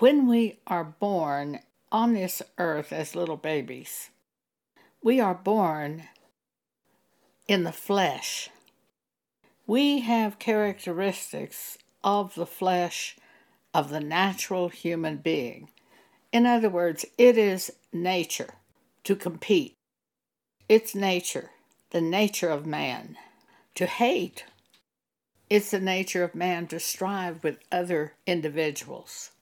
When we are born on this earth as little babies, we are born in the flesh. We have characteristics of the flesh of the natural human being. In other words, it is nature to compete. It's nature, the nature of man, to hate. It's the nature of man to strive with other individuals.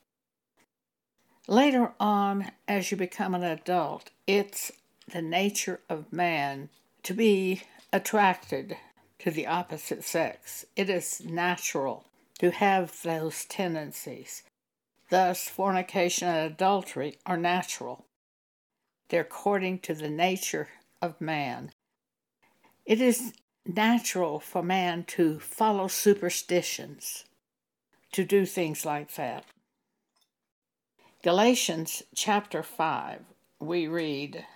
Later on, as you become an adult, it's the nature of man to be attracted to the opposite sex. It is natural to have those tendencies. Thus, fornication and adultery are natural. They're according to the nature of man. It is natural for man to follow superstitions, to do things like that. Galatians chapter 5, we read,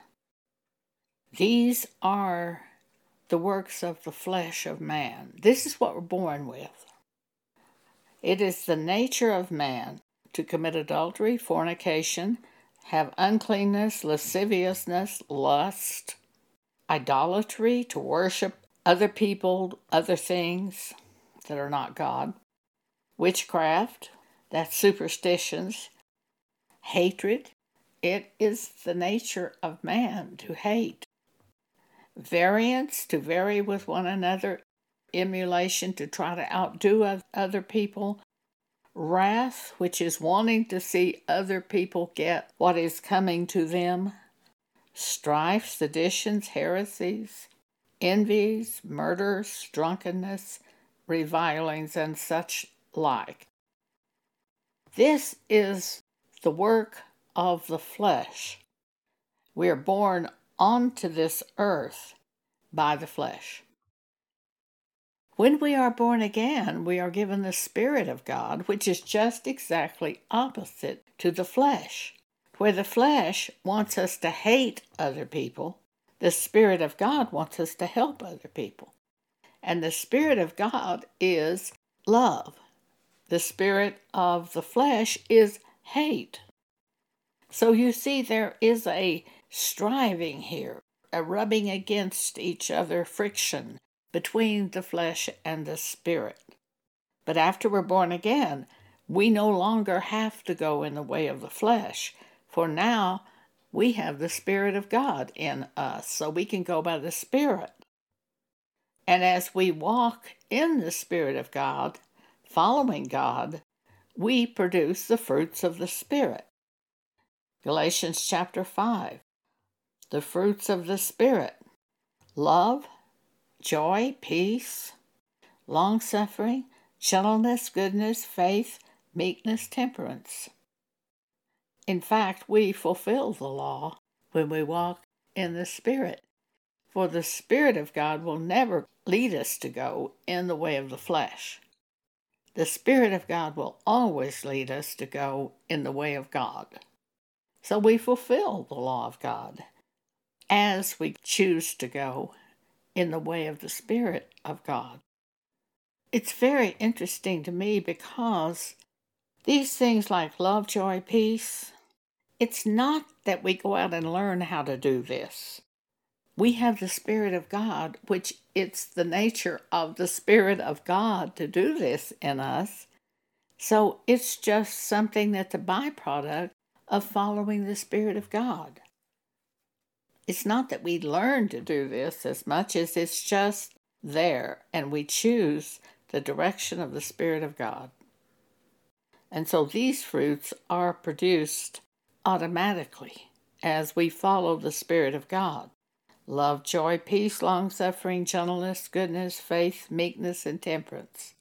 These are the works of the flesh of man. This is what we're born with. It is the nature of man to commit adultery, fornication, have uncleanness, lasciviousness, lust, idolatry, to worship other people, other things that are not God, witchcraft, that's superstitions, hatred. It is the nature of man to hate. Variance, to vary with one another, emulation, to try to outdo other people, wrath, which is wanting to see other people get what is coming to them, strife, seditions, heresies, envies, murders, drunkenness, revilings, and such like. This is the work of the flesh. We are born onto this earth by the flesh. When we are born again, we are given the Spirit of God, which is just exactly opposite to the flesh. Where the flesh wants us to hate other people, the Spirit of God wants us to help other people. And the Spirit of God is love. The Spirit of the flesh is hate. So you see, there is a striving here, a rubbing against each other friction between the flesh and the Spirit. But after we're born again, we no longer have to go in the way of the flesh, for now we have the Spirit of God in us, so we can go by the Spirit. And as we walk in the Spirit of God, following God, we produce the fruits of the Spirit. Galatians chapter 5 The fruits of the Spirit love, joy, peace, long suffering, gentleness, goodness, faith, meekness, temperance. In fact, we fulfill the law when we walk in the Spirit. For the Spirit of God will never lead us to go in the way of the flesh. The Spirit of God will always lead us to go in the way of God. So we fulfill the law of God as we choose to go in the way of the Spirit of God. It's very interesting to me because these things like love, joy, peace, it's not that we go out and learn how to do this. We have the Spirit of God, which it's the nature of the Spirit of God to do this in us. So it's just something that's a byproduct of following the Spirit of God. It's not that we learn to do this as much as it's just there and we choose the direction of the Spirit of God. And so these fruits are produced automatically as we follow the Spirit of God love, joy, peace, long suffering, gentleness, goodness, faith, meekness, and temperance.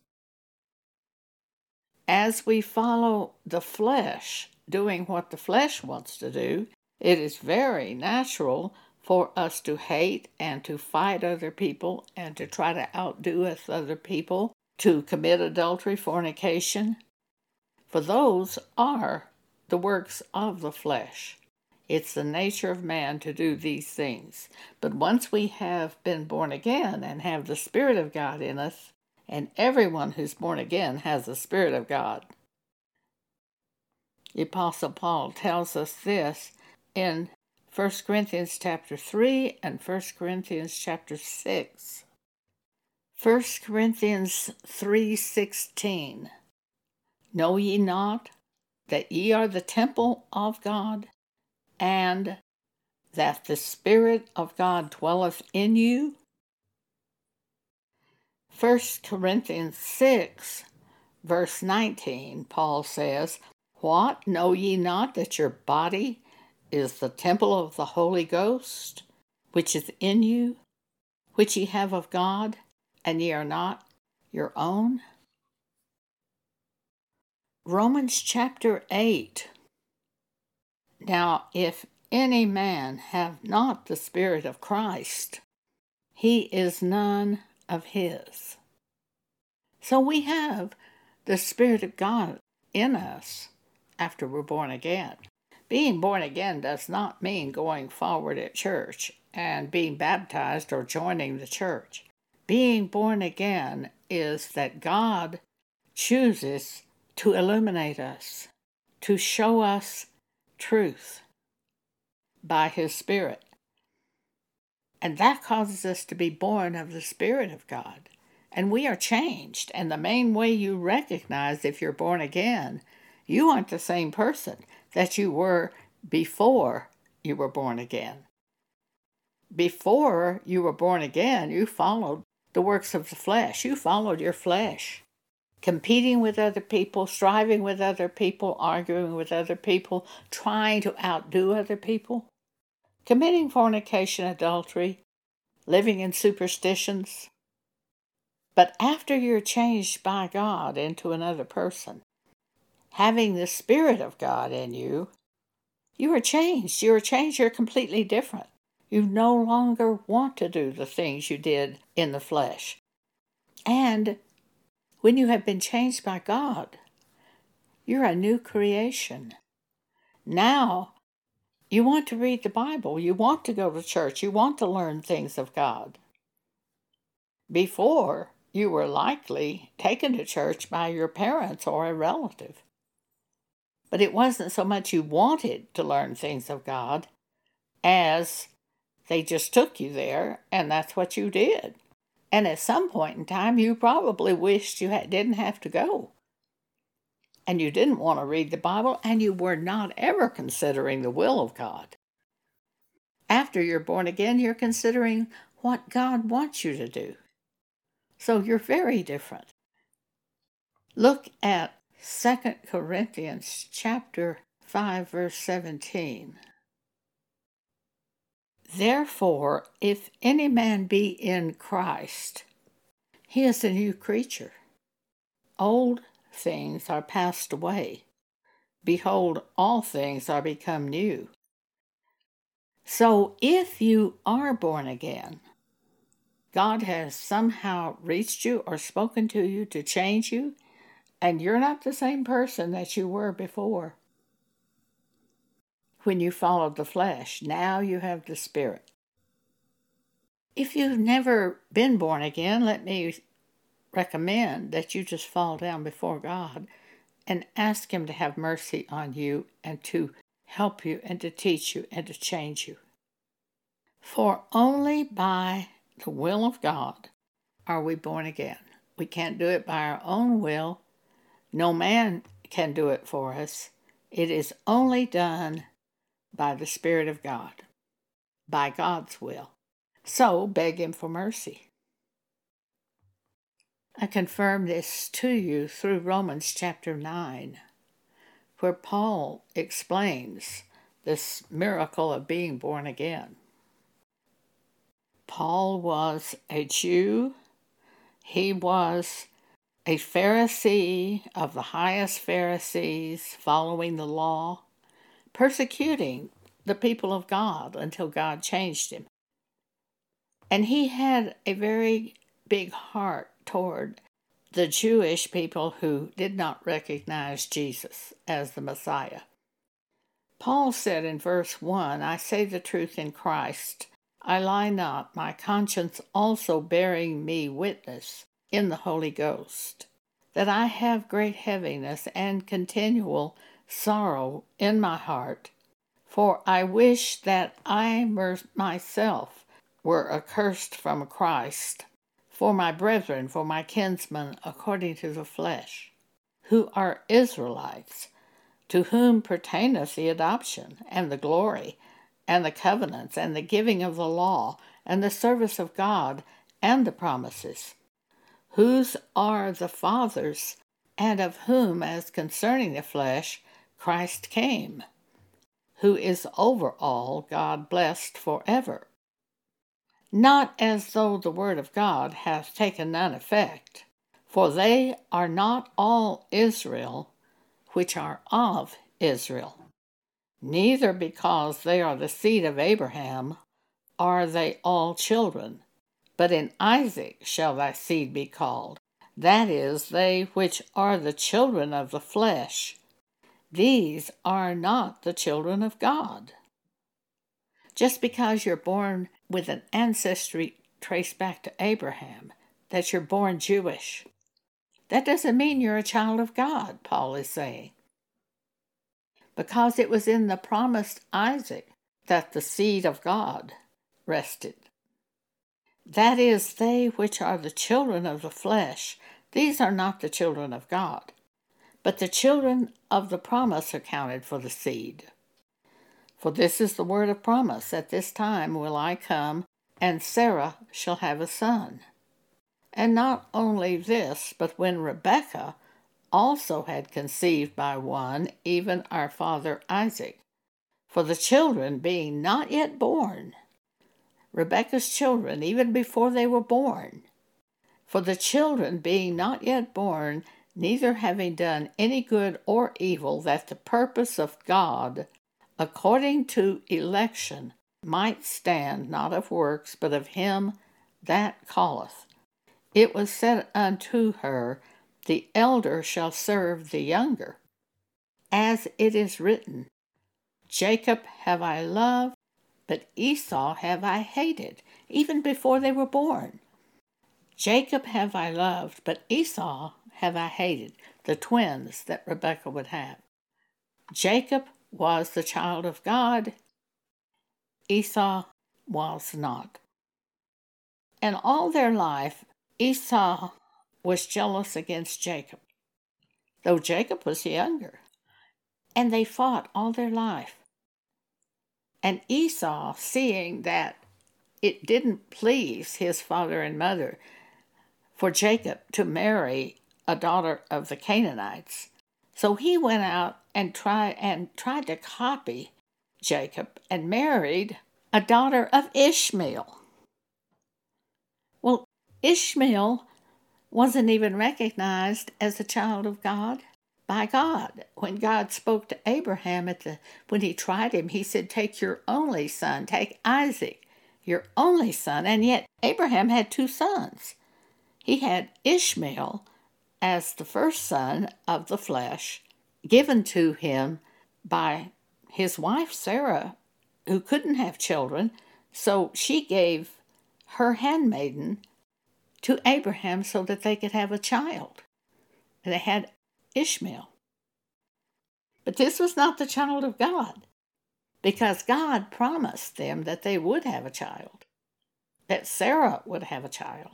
As we follow the flesh, doing what the flesh wants to do, it is very natural for us to hate and to fight other people and to try to outdo us other people, to commit adultery, fornication, for those are the works of the flesh. It's the nature of man to do these things. But once we have been born again and have the Spirit of God in us, and everyone who's born again has the Spirit of God, The Apostle Paul tells us this in 1 Corinthians chapter 3 and 1 Corinthians chapter 6. 1 Corinthians 3:16 Know ye not that ye are the temple of God and that the spirit of God dwelleth in you? 1 Corinthians 6 verse 19 Paul says, "What know ye not that your body is the temple of the Holy Ghost, which is in you, which ye have of God, and ye are not your own? Romans chapter 8. Now, if any man have not the Spirit of Christ, he is none of his. So we have the Spirit of God in us after we're born again. Being born again does not mean going forward at church and being baptized or joining the church. Being born again is that God chooses to illuminate us, to show us truth by His Spirit. And that causes us to be born of the Spirit of God. And we are changed. And the main way you recognize if you're born again, you aren't the same person that you were before you were born again. Before you were born again, you followed the works of the flesh. You followed your flesh, competing with other people, striving with other people, arguing with other people, trying to outdo other people, committing fornication, adultery, living in superstitions. But after you're changed by God into another person, having the Spirit of God in you, you are changed. You are changed. You're completely different. You no longer want to do the things you did in the flesh. And when you have been changed by God, you're a new creation. Now, you want to read the Bible. You want to go to church. You want to learn things of God. Before, you were likely taken to church by your parents or a relative. But it wasn't so much you wanted to learn things of God as they just took you there and that's what you did. And at some point in time, you probably wished you didn't have to go. And you didn't want to read the Bible, and you were not ever considering the will of God. After you're born again, you're considering what God wants you to do. So you're very different. Look at 2 Corinthians chapter 5 verse 17. Therefore, if any man be in Christ, he is a new creature. Old things are passed away. Behold, all things are become new. So, if you are born again, God has somehow reached you or spoken to you to change you, and you're not the same person that you were before. When you followed the flesh, now you have the Spirit. If you've never been born again, let me recommend that you just fall down before God and ask Him to have mercy on you and to help you and to teach you and to change you. For only by the will of God are we born again. We can't do it by our own will no man can do it for us. It is only done by the Spirit of God, by God's will. So beg Him for mercy. I confirm this to you through Romans chapter 9, where Paul explains this miracle of being born again. Paul was a Jew. He was a Pharisee of the highest Pharisees, following the law, persecuting the people of God until God changed him. And he had a very big heart toward the Jewish people who did not recognize Jesus as the Messiah. Paul said in verse 1 I say the truth in Christ. I lie not, my conscience also bearing me witness in the Holy Ghost, that I have great heaviness and continual sorrow in my heart, for I wish that I myself were accursed from Christ for my brethren, for my kinsmen according to the flesh, who are Israelites, to whom pertaineth the adoption, and the glory, and the covenants, and the giving of the law, and the service of God, and the promises, whose are the fathers, and of whom, as concerning the flesh, Christ came, who is over all, God blessed for ever. Not as though the word of God hath taken none effect, for they are not all Israel which are of Israel. Neither because they are the seed of Abraham are they all children, but in Isaac shall thy seed be called, that is, they which are the children of the flesh. These are not the children of God. Just because you're born with an ancestry traced back to Abraham, that you're born Jewish, that doesn't mean you're a child of God, Paul is saying. Because it was in the promised Isaac that the seed of God rested. That is, they which are the children of the flesh, these are not the children of God, but the children of the promise are counted for the seed. For this is the word of promise At this time will I come, and Sarah shall have a son. And not only this, but when Rebekah also had conceived by one, even our father Isaac, for the children being not yet born, Rebekah's children, even before they were born, for the children being not yet born, neither having done any good or evil, that the purpose of God, according to election, might stand, not of works, but of him that calleth it was said unto her, The elder shall serve the younger. As it is written, Jacob have I loved, but Esau have I hated, even before they were born. Jacob have I loved, but Esau have I hated, the twins that Rebekah would have. Jacob was the child of God, Esau was not. And all their life, Esau was jealous against Jacob, though Jacob was younger, and they fought all their life. And Esau, seeing that it didn't please his father and mother for Jacob to marry a daughter of the Canaanites, so he went out and tried and tried to copy Jacob and married a daughter of Ishmael. Well, Ishmael wasn't even recognized as a child of God by God. When God spoke to Abraham at the when he tried him, he said, Take your only son, take Isaac, your only son. And yet Abraham had two sons. He had Ishmael as the first son of the flesh, given to him by his wife Sarah, who couldn't have children, so she gave her handmaiden to Abraham so that they could have a child. They had Ishmael. But this was not the child of God, because God promised them that they would have a child, that Sarah would have a child.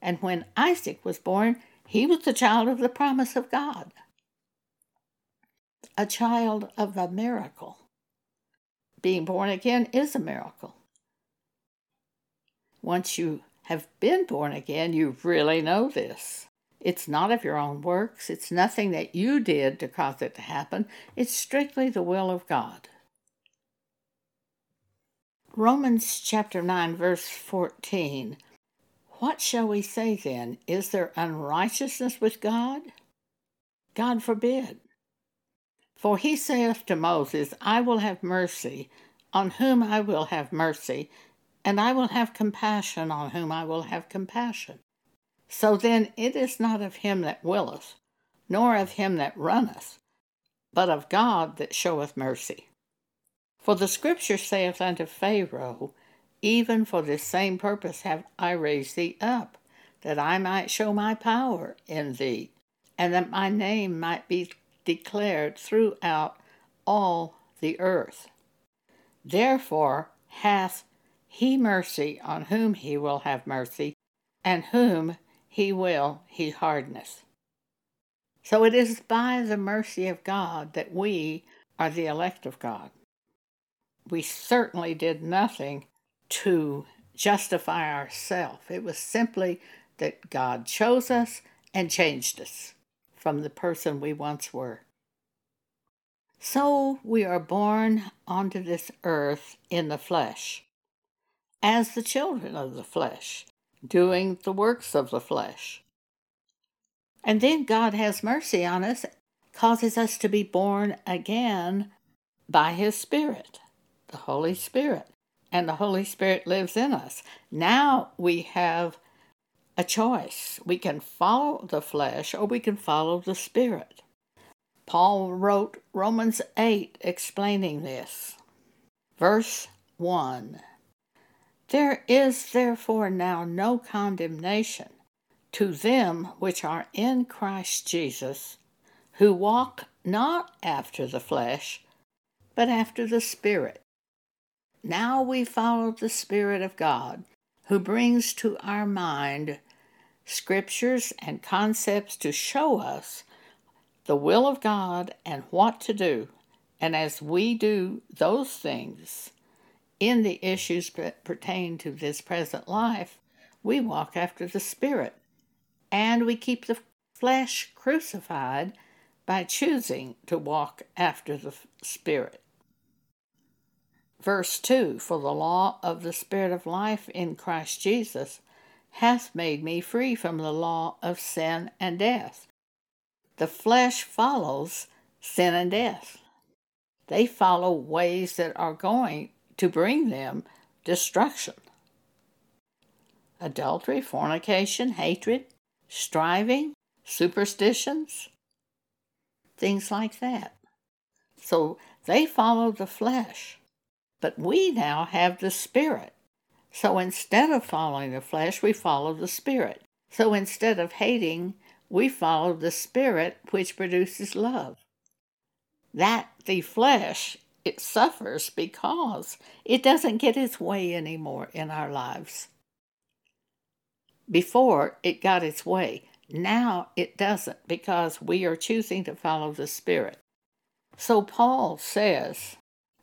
And when Isaac was born, he was the child of the promise of God, a child of a miracle. Being born again is a miracle. Once you have been born again, you really know this. It's not of your own works, it's nothing that you did to cause it to happen, it's strictly the will of God. Romans chapter 9, verse 14. What shall we say then? Is there unrighteousness with God? God forbid. For he saith to Moses, I will have mercy on whom I will have mercy, and I will have compassion on whom I will have compassion. So then it is not of him that willeth, nor of him that runneth, but of God that showeth mercy. For the Scripture saith unto Pharaoh, Even for this same purpose have I raised thee up, that I might show my power in thee, and that my name might be declared throughout all the earth. Therefore hath he mercy on whom he will have mercy, and whom he will he hardeneth. So it is by the mercy of God that we are the elect of God. We certainly did nothing to justify ourselves. It was simply that God chose us and changed us from the person we once were. So we are born onto this earth in the flesh, as the children of the flesh, doing the works of the flesh. And then God has mercy on us, causes us to be born again by His Spirit, the Holy Spirit. And the Holy Spirit lives in us. Now we have a choice. We can follow the flesh or we can follow the Spirit. Paul wrote Romans 8 explaining this. Verse 1 There is therefore now no condemnation to them which are in Christ Jesus, who walk not after the flesh, but after the Spirit. Now we follow the Spirit of God, who brings to our mind scriptures and concepts to show us the will of God and what to do. And as we do those things in the issues that pertain to this present life, we walk after the Spirit and we keep the flesh crucified by choosing to walk after the Spirit. Verse 2 For the law of the Spirit of life in Christ Jesus hath made me free from the law of sin and death. The flesh follows sin and death. They follow ways that are going to bring them destruction. Adultery, fornication, hatred, striving, superstitions, things like that. So they follow the flesh. But we now have the Spirit. So instead of following the flesh, we follow the Spirit. So instead of hating, we follow the Spirit which produces love. That the flesh, it suffers because it doesn't get its way anymore in our lives. Before it got its way. Now it doesn't because we are choosing to follow the Spirit. So Paul says,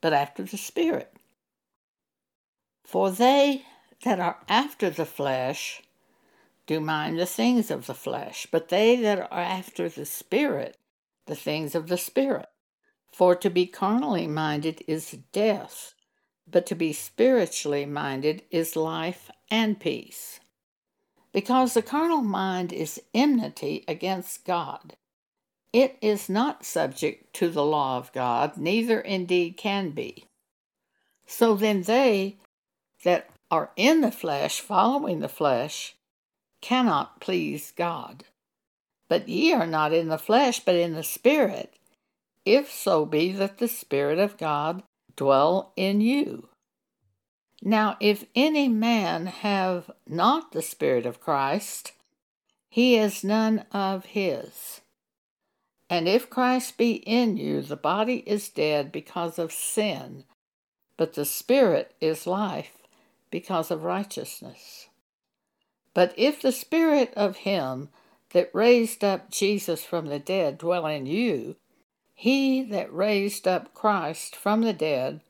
but after the Spirit. For they that are after the flesh do mind the things of the flesh, but they that are after the Spirit, the things of the Spirit. For to be carnally minded is death, but to be spiritually minded is life and peace because the carnal mind is enmity against God. It is not subject to the law of God, neither indeed can be. So then they that are in the flesh, following the flesh, cannot please God. But ye are not in the flesh, but in the Spirit, if so be that the Spirit of God dwell in you. Now, if any man have not the Spirit of Christ, he is none of his. And if Christ be in you, the body is dead because of sin, but the Spirit is life because of righteousness. But if the Spirit of him that raised up Jesus from the dead dwell in you, he that raised up Christ from the dead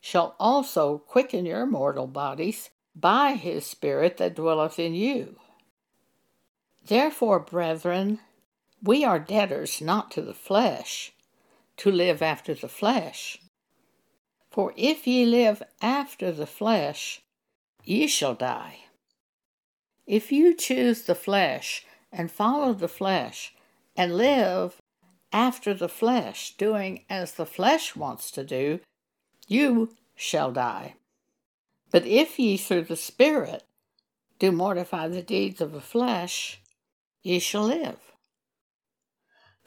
shall also quicken your mortal bodies by his Spirit that dwelleth in you. Therefore, brethren, we are debtors not to the flesh, to live after the flesh. For if ye live after the flesh, ye shall die. If you choose the flesh and follow the flesh and live after the flesh, doing as the flesh wants to do, you shall die. But if ye through the Spirit do mortify the deeds of the flesh, ye shall live.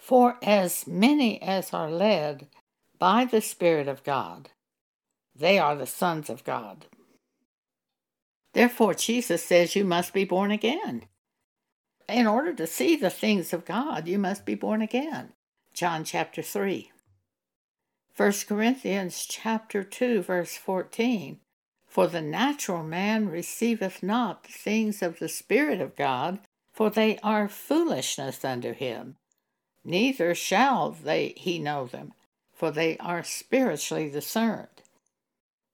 For as many as are led by the Spirit of God, they are the sons of God. Therefore, Jesus says you must be born again. In order to see the things of God, you must be born again. John chapter 3. 1 Corinthians chapter 2 verse 14 For the natural man receiveth not the things of the Spirit of God, for they are foolishness unto him. Neither shall they he know them, for they are spiritually discerned.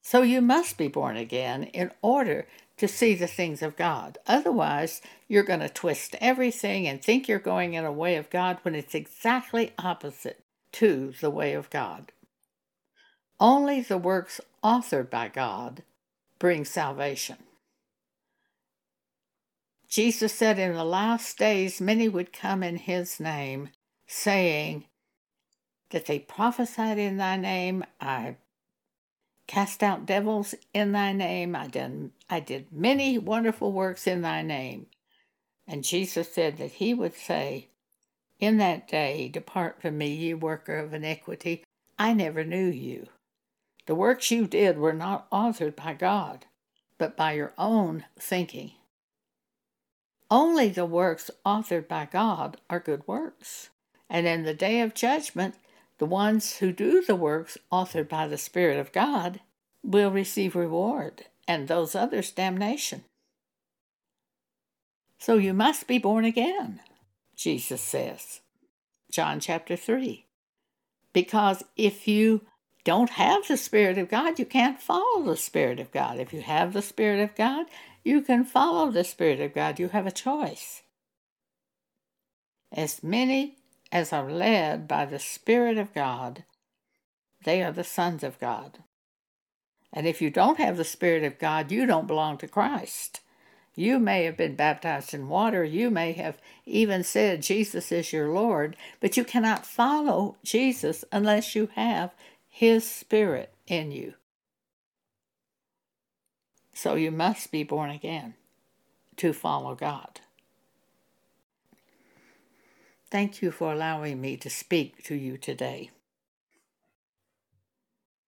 So you must be born again in order to see the things of God. Otherwise, you're going to twist everything and think you're going in a way of God when it's exactly opposite to the way of God. Only the works authored by God bring salvation. Jesus said in the last days many would come in his name, saying that they prophesied in thy name, I cast out devils in thy name, I did, I did many wonderful works in thy name. And Jesus said that he would say, In that day, depart from me, ye worker of iniquity, I never knew you. The works you did were not authored by God, but by your own thinking. Only the works authored by God are good works. And in the day of judgment, the ones who do the works authored by the Spirit of God will receive reward, and those others damnation. So you must be born again, Jesus says. John chapter 3. Because if you don't have the Spirit of God, you can't follow the Spirit of God. If you have the Spirit of God, you can follow the Spirit of God. You have a choice. As many as are led by the Spirit of God, they are the sons of God. And if you don't have the Spirit of God, you don't belong to Christ. You may have been baptized in water. You may have even said Jesus is your Lord, but you cannot follow Jesus unless you have his Spirit in you. So you must be born again to follow God. Thank you for allowing me to speak to you today.